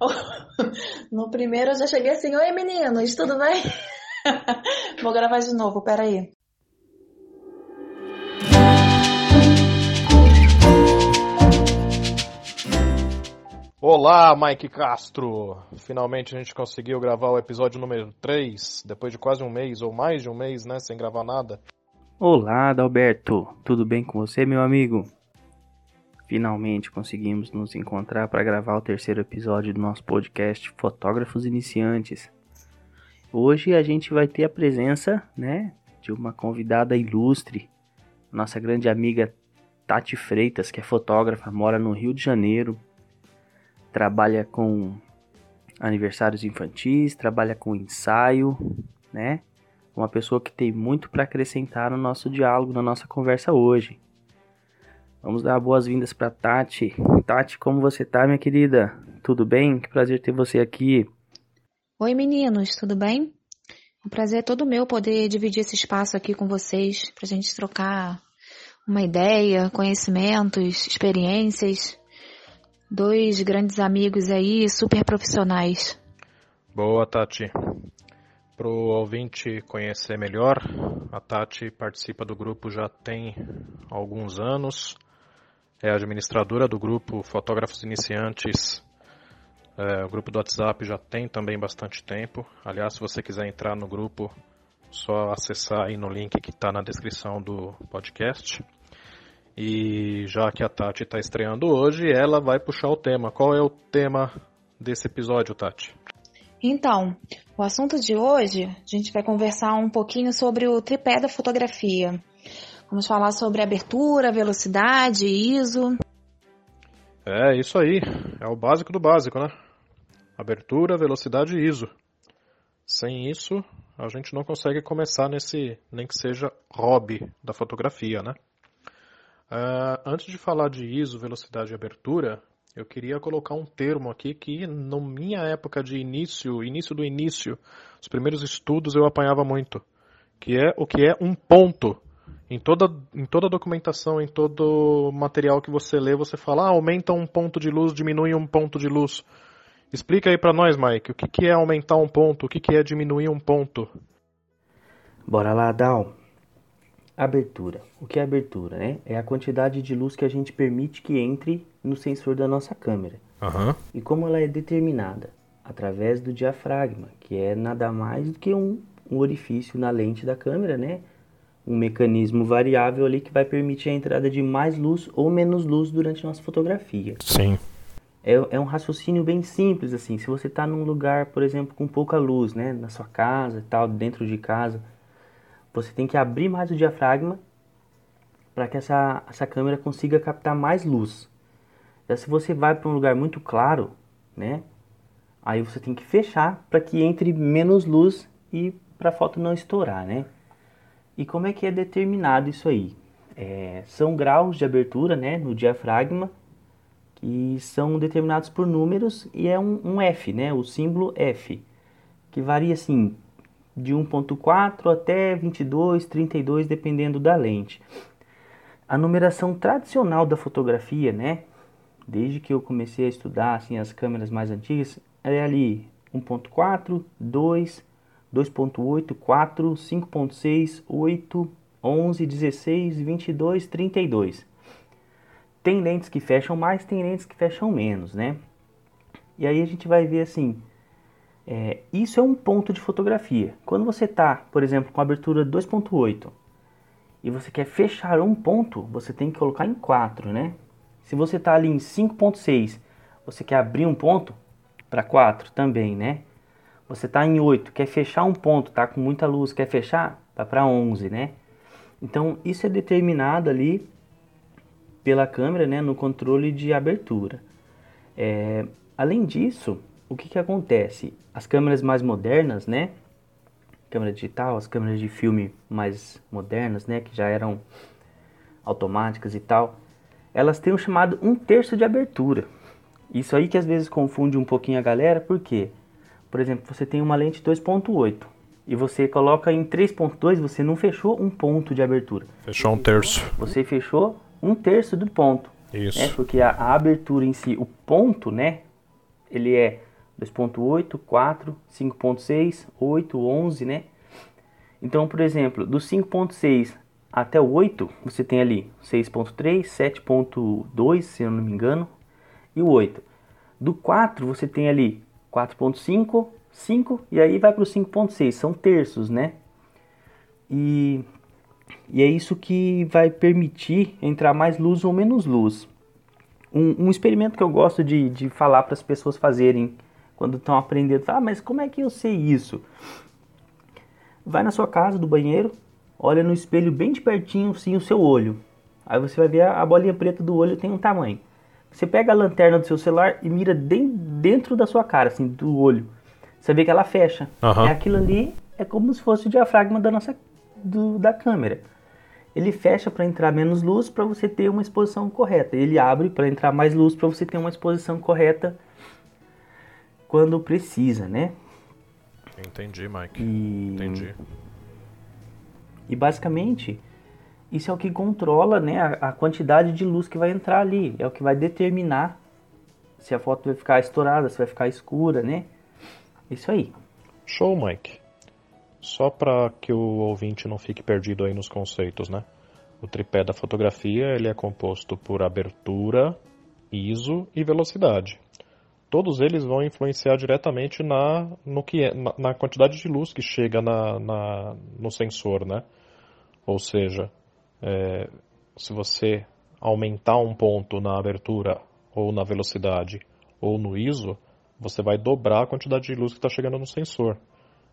No primeiro eu já cheguei assim, oi meninos, tudo bem? Vou gravar de novo, peraí. Olá, Mike Castro! Finalmente a gente conseguiu gravar o episódio número 3, depois de quase um mês, ou mais de um mês, né, sem gravar nada. Olá, Adalberto! Tudo bem com você, meu amigo? Finalmente conseguimos nos encontrar para gravar o terceiro episódio do nosso podcast Fotógrafos Iniciantes. Hoje a gente vai ter a presença, né, de uma convidada ilustre, nossa grande amiga Tati Freitas, que é fotógrafa, mora no Rio de Janeiro, trabalha com aniversários infantis, trabalha com ensaio, né? Uma pessoa que tem muito para acrescentar no nosso diálogo, na nossa conversa hoje. Vamos dar boas-vindas para Tati. Tati, como você tá, minha querida? Tudo bem? Que prazer ter você aqui. Oi, meninos, tudo bem? O prazer é todo meu poder dividir esse espaço aqui com vocês, pra gente trocar uma ideia, conhecimentos, experiências dois grandes amigos aí, super profissionais. Boa, Tati. Para o ouvinte conhecer melhor, a Tati participa do grupo já tem alguns anos, é administradora do grupo Fotógrafos Iniciantes. É, o grupo do WhatsApp já tem também bastante tempo. Aliás, se você quiser entrar no grupo, só acessar aí no link que está na descrição do podcast. E já que a Tati está estreando hoje, ela vai puxar o tema. Qual é o tema desse episódio, Tati? Então, o assunto de hoje, a gente vai conversar um pouquinho sobre o tripé da fotografia. Vamos falar sobre abertura, velocidade, ISO. É, isso aí. É o básico do básico, né? Abertura, velocidade e ISO. Sem isso, a gente não consegue começar nesse, nem que seja hobby da fotografia, né? Uh, antes de falar de ISO, velocidade e abertura, eu queria colocar um termo aqui que, na minha época de início, início do início, os primeiros estudos eu apanhava muito, que é o que é um ponto. Em toda, em toda documentação, em todo material que você lê, você fala, ah, aumenta um ponto de luz, diminui um ponto de luz. Explica aí para nós, Mike, o que, que é aumentar um ponto, o que, que é diminuir um ponto. Bora lá, Dal. Abertura. O que é abertura, né? É a quantidade de luz que a gente permite que entre no sensor da nossa câmera. Uhum. E como ela é determinada? Através do diafragma, que é nada mais do que um, um orifício na lente da câmera, né? Um mecanismo variável ali que vai permitir a entrada de mais luz ou menos luz durante a nossa fotografia. Sim. É, é um raciocínio bem simples, assim. Se você está num lugar, por exemplo, com pouca luz, né? Na sua casa e tal, dentro de casa você tem que abrir mais o diafragma para que essa, essa câmera consiga captar mais luz. Já se você vai para um lugar muito claro, né? Aí você tem que fechar para que entre menos luz e para a foto não estourar, né? E como é que é determinado isso aí? É, são graus de abertura, né, no diafragma, que são determinados por números e é um, um F, né, o símbolo F, que varia assim de 1.4 até 22, 32, dependendo da lente. A numeração tradicional da fotografia, né? Desde que eu comecei a estudar assim as câmeras mais antigas, é ali 1.4, 2, 2.8, 4, 5.6, 8, 11, 16, 22, 32. Tem lentes que fecham mais, tem lentes que fecham menos, né? E aí a gente vai ver assim, é, isso é um ponto de fotografia. Quando você está, por exemplo, com abertura 2.8 e você quer fechar um ponto, você tem que colocar em 4, né? Se você está ali em 5.6, você quer abrir um ponto para 4 também, né? Você está em 8, quer fechar um ponto, tá com muita luz, quer fechar, tá para 11, né? Então, isso é determinado ali pela câmera, né, no controle de abertura. É, além disso, o que, que acontece? As câmeras mais modernas, né? Câmera digital, as câmeras de filme mais modernas, né? Que já eram automáticas e tal, elas têm o chamado um terço de abertura. Isso aí que às vezes confunde um pouquinho a galera, porque, por exemplo, você tem uma lente 2.8 e você coloca em 3.2, você não fechou um ponto de abertura. Fechou um terço. Você fechou um terço do ponto. Isso. Né? Porque a, a abertura em si, o ponto, né? Ele é 2.8, 4, 5.6, 8, 11, né? Então, por exemplo, do 5.6 até o 8, você tem ali 6.3, 7.2, se eu não me engano, e o 8. Do 4, você tem ali 4.5, 5 e aí vai para o 5.6, são terços, né? E, e é isso que vai permitir entrar mais luz ou menos luz. Um, um experimento que eu gosto de, de falar para as pessoas fazerem quando estão aprendendo, ah, mas como é que eu sei isso? Vai na sua casa, do banheiro, olha no espelho bem de pertinho, sim, o seu olho. Aí você vai ver a, a bolinha preta do olho tem um tamanho. Você pega a lanterna do seu celular e mira dentro da sua cara, assim, do olho. Você vê que ela fecha. Uhum. É aquilo ali, é como se fosse o diafragma da nossa do, da câmera. Ele fecha para entrar menos luz para você ter uma exposição correta. Ele abre para entrar mais luz para você ter uma exposição correta quando precisa, né? Entendi, Mike. E... Entendi. E basicamente, isso é o que controla né, a, a, quantidade de luz que vai entrar ali. É o que vai determinar se a foto vai ficar estourada, se vai ficar escura, né? Isso aí. Show, Mike. Só para que o ouvinte não fique perdido aí nos conceitos, né? O tripé da fotografia ele é composto por abertura, ISO e velocidade. Todos eles vão influenciar diretamente na, no que é, na, na quantidade de luz que chega na, na, no sensor, né? Ou seja, é, se você aumentar um ponto na abertura ou na velocidade ou no ISO, você vai dobrar a quantidade de luz que está chegando no sensor.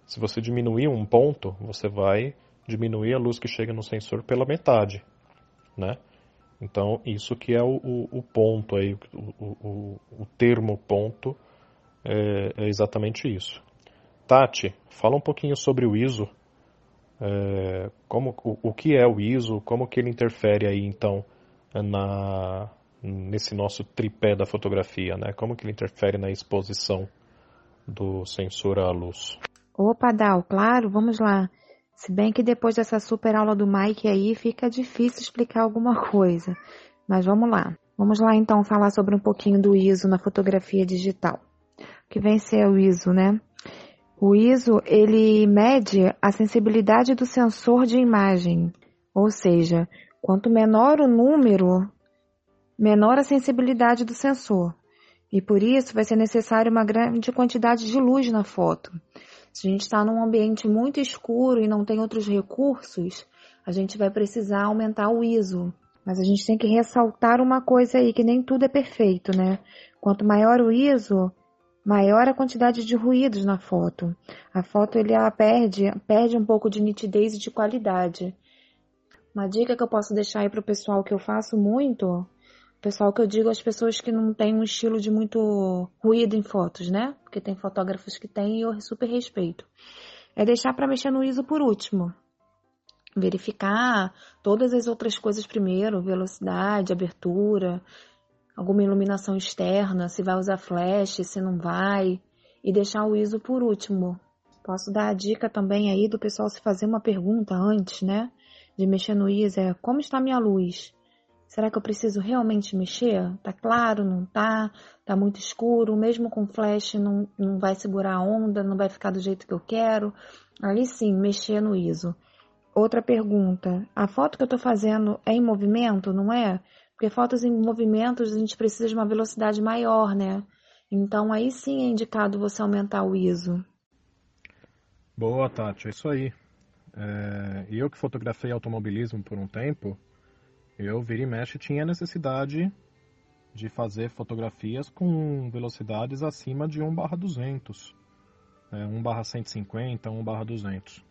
Se você diminuir um ponto, você vai diminuir a luz que chega no sensor pela metade, né? Então, isso que é o, o, o ponto aí, o, o, termo ponto é, é, exatamente isso. Tati, fala um pouquinho sobre o ISO, é, como, o, o que é o ISO, como que ele interfere aí então na, nesse nosso tripé da fotografia, né? Como que ele interfere na exposição do sensor à luz? Opa, Dal, claro, vamos lá. Se bem que depois dessa super aula do Mike aí fica difícil explicar alguma coisa. Mas vamos lá. Vamos lá então falar sobre um pouquinho do ISO na fotografia digital. O que vem ser o ISO, né? O ISO, ele mede a sensibilidade do sensor de imagem. Ou seja, quanto menor o número, menor a sensibilidade do sensor. E por isso vai ser necessário uma grande quantidade de luz na foto. Se a gente está num ambiente muito escuro e não tem outros recursos, a gente vai precisar aumentar o ISO. Mas a gente tem que ressaltar uma coisa aí, que nem tudo é perfeito, né? Quanto maior o ISO, maior a quantidade de ruídos na foto. A foto ele ela perde, perde um pouco de nitidez e de qualidade. Uma dica que eu posso deixar aí para o pessoal que eu faço muito Pessoal que eu digo as pessoas que não têm um estilo de muito ruído em fotos, né? Porque tem fotógrafos que têm e eu super respeito. É deixar para mexer no ISO por último. Verificar todas as outras coisas primeiro, velocidade, abertura, alguma iluminação externa, se vai usar flash, se não vai, e deixar o ISO por último. Posso dar a dica também aí do pessoal se fazer uma pergunta antes, né? De mexer no ISO é como está minha luz? Será que eu preciso realmente mexer? Tá claro, não tá? Tá muito escuro, mesmo com flash não, não vai segurar a onda, não vai ficar do jeito que eu quero. Aí sim, mexer no ISO. Outra pergunta, a foto que eu estou fazendo é em movimento, não é? Porque fotos em movimento a gente precisa de uma velocidade maior, né? Então aí sim é indicado você aumentar o ISO. Boa, Tati, é isso aí. É, eu que fotografei automobilismo por um tempo, eu, vira e mexe, tinha necessidade de fazer fotografias com velocidades acima de 1/200, né? 1/150, 1/200.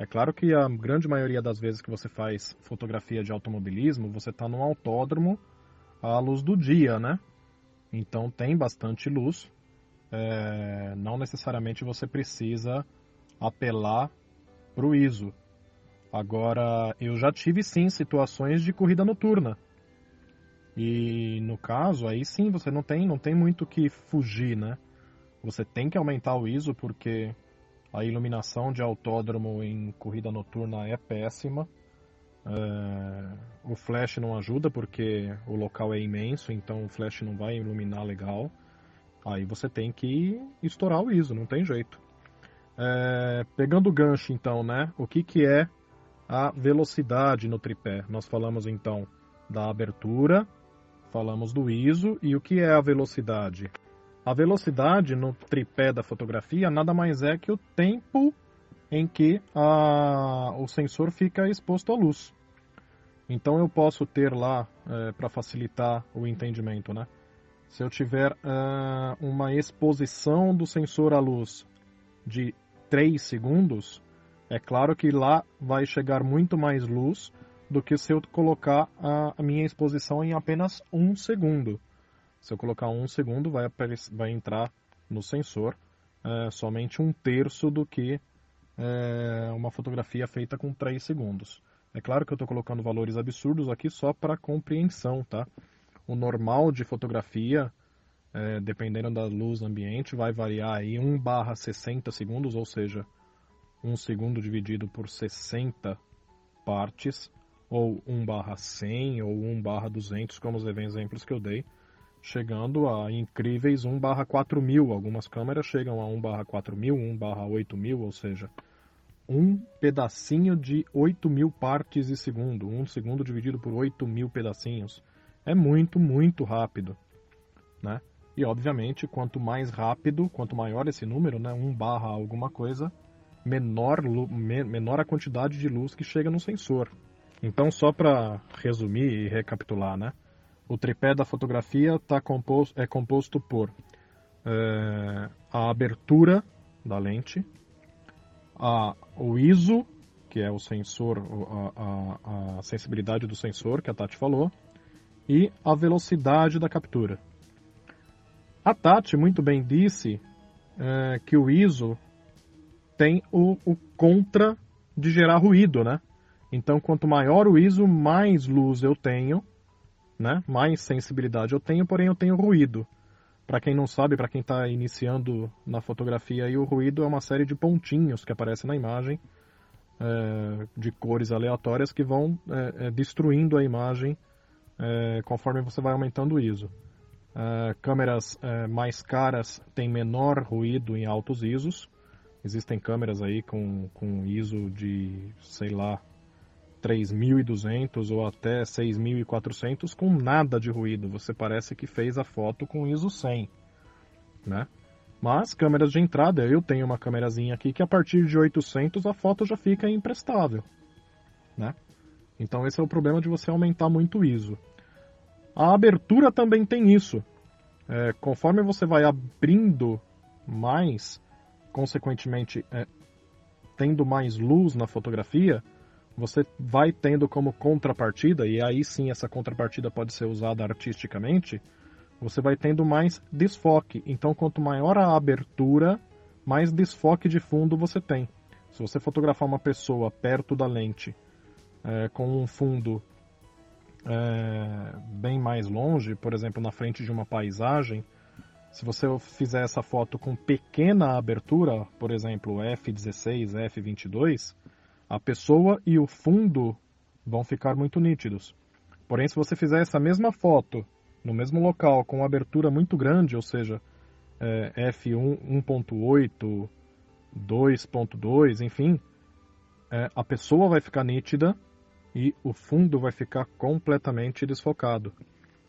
É claro que a grande maioria das vezes que você faz fotografia de automobilismo, você está num autódromo à luz do dia, né? Então tem bastante luz. É, não necessariamente você precisa apelar para o ISO. Agora, eu já tive sim situações de corrida noturna. E no caso, aí sim você não tem, não tem muito que fugir, né? Você tem que aumentar o ISO porque a iluminação de autódromo em corrida noturna é péssima. É... O flash não ajuda porque o local é imenso, então o flash não vai iluminar legal. Aí você tem que estourar o ISO, não tem jeito. É, pegando o gancho, então, né? O que, que é a velocidade no tripé? Nós falamos, então, da abertura, falamos do ISO e o que é a velocidade? A velocidade no tripé da fotografia nada mais é que o tempo em que a, o sensor fica exposto à luz. Então eu posso ter lá, é, para facilitar o entendimento, né? Se eu tiver uh, uma exposição do sensor à luz de 3 segundos, é claro que lá vai chegar muito mais luz do que se eu colocar a, minha exposição em apenas um segundo. Se eu colocar um segundo, vai, vai entrar no sensor é, somente um terço do que é, uma fotografia feita com 3 segundos. É claro que eu estou colocando valores absurdos aqui só para compreensão, tá? O normal de fotografia, é, dependendo da luz ambiente, vai variar aí 1 barra 60 segundos, ou seja, 1 segundo dividido por 60 partes, ou 1 barra 100, ou 1 barra 200, como os exemplos que eu dei, chegando a incríveis 1 barra 4000. Algumas câmeras chegam a 1 barra 4000, 1 barra 8000, ou seja, um pedacinho de 8000 partes de segundo. Um segundo dividido por 8000 pedacinhos. É muito, muito rápido, né? E obviamente, quanto mais rápido, quanto maior esse número, né, 1 barra alguma coisa, menor, menor a quantidade de luz que chega no sensor. Então, só para resumir e recapitular, né? O tripé da fotografia tá composto, é composto por é, a abertura da lente, a, o ISO, que é o sensor, a, a, a sensibilidade do sensor, que a Tati falou, e a velocidade da captura. A Tati muito bem disse é, que o ISO tem o, o contra de gerar ruído, né? Então, quanto maior o ISO, mais luz eu tenho, né? mais sensibilidade eu tenho, porém eu tenho ruído. Para quem não sabe, para quem está iniciando na fotografia, aí, o ruído é uma série de pontinhos que aparecem na imagem, é, de cores aleatórias, que vão é, é, destruindo a imagem é, conforme você vai aumentando o ISO. É, câmeras é, mais caras têm menor ruído em altos ISOs, Existem câmeras aí com, com ISO de, sei lá, 3200 ou até 6400 com nada de ruído. Você parece que fez a foto com ISO 100, né? Mas câmeras de entrada, eu tenho uma câmerazinha aqui que a partir de 800 a foto já fica imprestável, né? Então esse é o problema de você aumentar muito o ISO. A abertura também tem isso. É, conforme você vai abrindo mais, consequentemente, é, tendo mais luz na fotografia, você vai tendo como contrapartida, e aí sim essa contrapartida pode ser usada artisticamente, você vai tendo mais desfoque. Então, quanto maior a abertura, mais desfoque de fundo você tem. Se você fotografar uma pessoa perto da lente é, com um fundo é, bem mais longe, por exemplo, na frente de uma paisagem, se você fizer essa foto com pequena abertura, por exemplo, f16, f22, a pessoa e o fundo vão ficar muito nítidos. Porém, se você fizer essa mesma foto no mesmo local com uma abertura muito grande, ou seja, é, f1 1.8, 2.2, enfim, é, a pessoa vai ficar nítida e o fundo vai ficar completamente desfocado.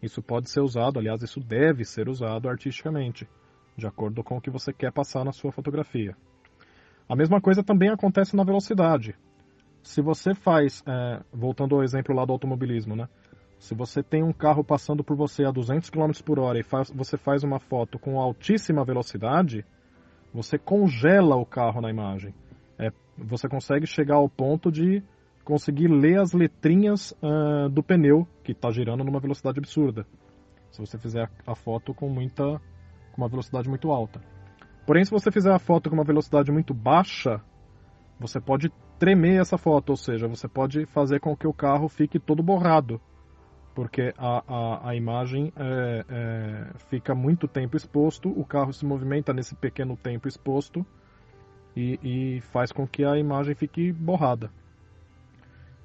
Isso pode ser usado, aliás, isso deve ser usado artisticamente, de acordo com o que você quer passar na sua fotografia. A mesma coisa também acontece na velocidade. Se você faz, é, voltando ao exemplo lá do automobilismo, né? Se você tem um carro passando por você a 200 km por hora e faz, você faz uma foto com altíssima velocidade, você congela o carro na imagem. É, você consegue chegar ao ponto de conseguir ler as letrinhas uh, do pneu que está girando numa velocidade absurda. Se você fizer a foto com muita, com uma velocidade muito alta. Porém, se você fizer a foto com uma velocidade muito baixa, você pode tremer essa foto, ou seja, você pode fazer com que o carro fique todo borrado, porque a, a, a imagem é, é, fica muito tempo exposto, o carro se movimenta nesse pequeno tempo exposto e, e faz com que a imagem fique borrada.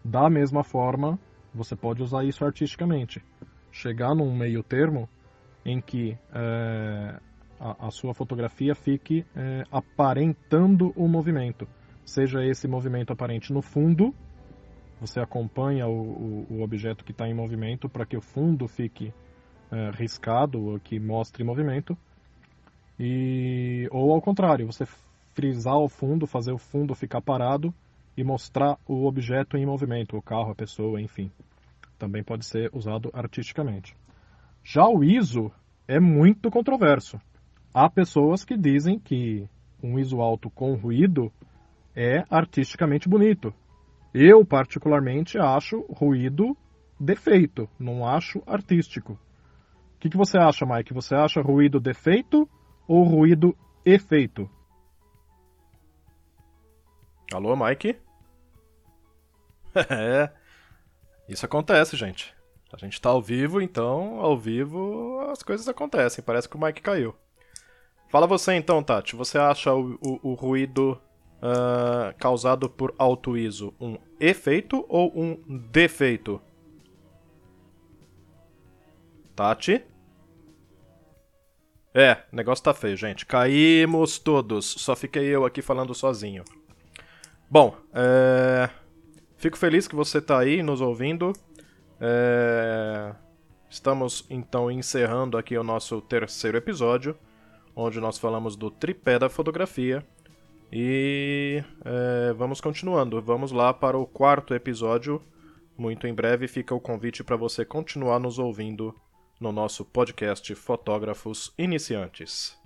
Da mesma forma, você pode usar isso artisticamente. Chegar num meio termo em que é, a, a sua fotografia fique é, aparentando o movimento. Seja esse movimento aparente no fundo, você acompanha o, o, objeto que está em movimento para que o fundo fique é, riscado ou que mostre movimento. E, ou ao contrário, você frisar o fundo, fazer o fundo ficar parado e mostrar o objeto em movimento, o carro, a pessoa, enfim. Também pode ser usado artisticamente. Já o ISO é muito controverso. Há pessoas que dizem que um ISO alto com ruído é artisticamente bonito. Eu, particularmente, acho ruído defeito, não acho artístico. O que, que você acha, Mike? Você acha ruído defeito ou ruído efeito? Alô, Mike? é. Isso acontece, gente. A gente tá ao vivo, então ao vivo as coisas acontecem. Parece que o Mike caiu. Fala você então, Tati. Você acha o, o, o ruído uh, causado por alto ISO um efeito ou um defeito? Tati? É, o negócio tá feio, gente. Caímos todos. Só fiquei eu aqui falando sozinho. Bom, é... fico feliz que você está aí nos ouvindo. É... Estamos então encerrando aqui o nosso terceiro episódio, onde nós falamos do tripé da fotografia. E é... vamos continuando. Vamos lá para o quarto episódio. Muito em breve fica o convite para você continuar nos ouvindo no nosso podcast Fotógrafos Iniciantes.